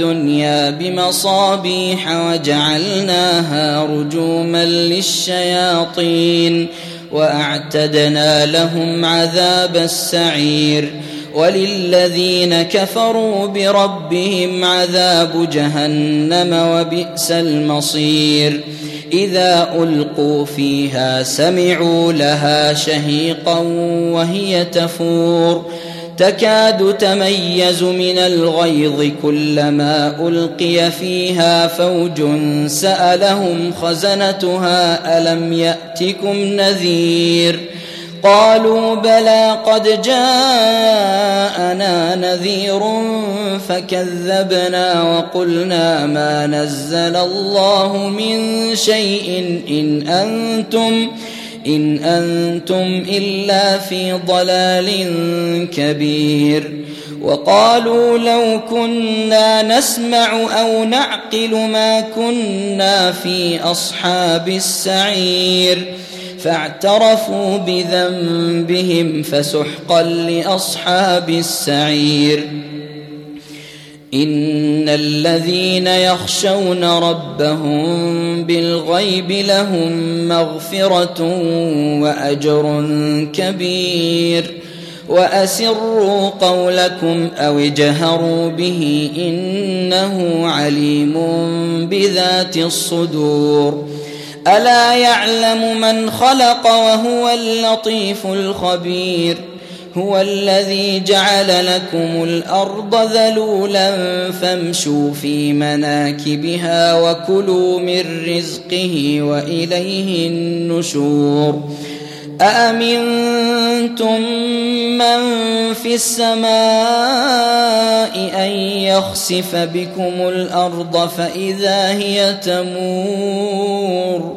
الدنيا بمصابيح وجعلناها رجوما للشياطين وأعتدنا لهم عذاب السعير وللذين كفروا بربهم عذاب جهنم وبئس المصير إذا ألقوا فيها سمعوا لها شهيقا وهي تفور تكاد تميز من الغيظ كلما ألقي فيها فوج سألهم خزنتها ألم يأتكم نذير قالوا بلى قد جاءنا نذير فكذبنا وقلنا ما نزل الله من شيء إن أنتم إن أنتم إلا في ضلال كبير. وقالوا لو كنا نسمع أو نعقل ما كنا في أصحاب السعير. فاعترفوا بذنبهم فسحقا لأصحاب السعير. إن الذين يخشون ربهم بالغيب لهم مغفرة وأجر كبير. وأسروا قولكم أو اجهروا به إنه عليم بذات الصدور. ألا يعلم من خلق وهو اللطيف الخبير. هو الذي جعل لكم الأرض ذلولا فامشوا في مناكبها وكلوا من رزقه وإليه النشور. أأمنتم من في السماء أن يخسف بكم الأرض فإذا هي تمور؟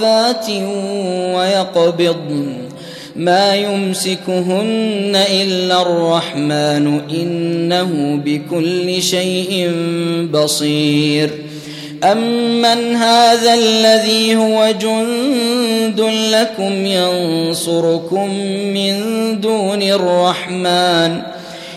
صافات ويقبضن ما يمسكهن إلا الرحمن إنه بكل شيء بصير. أمن هذا الذي هو جند لكم ينصركم من دون الرحمن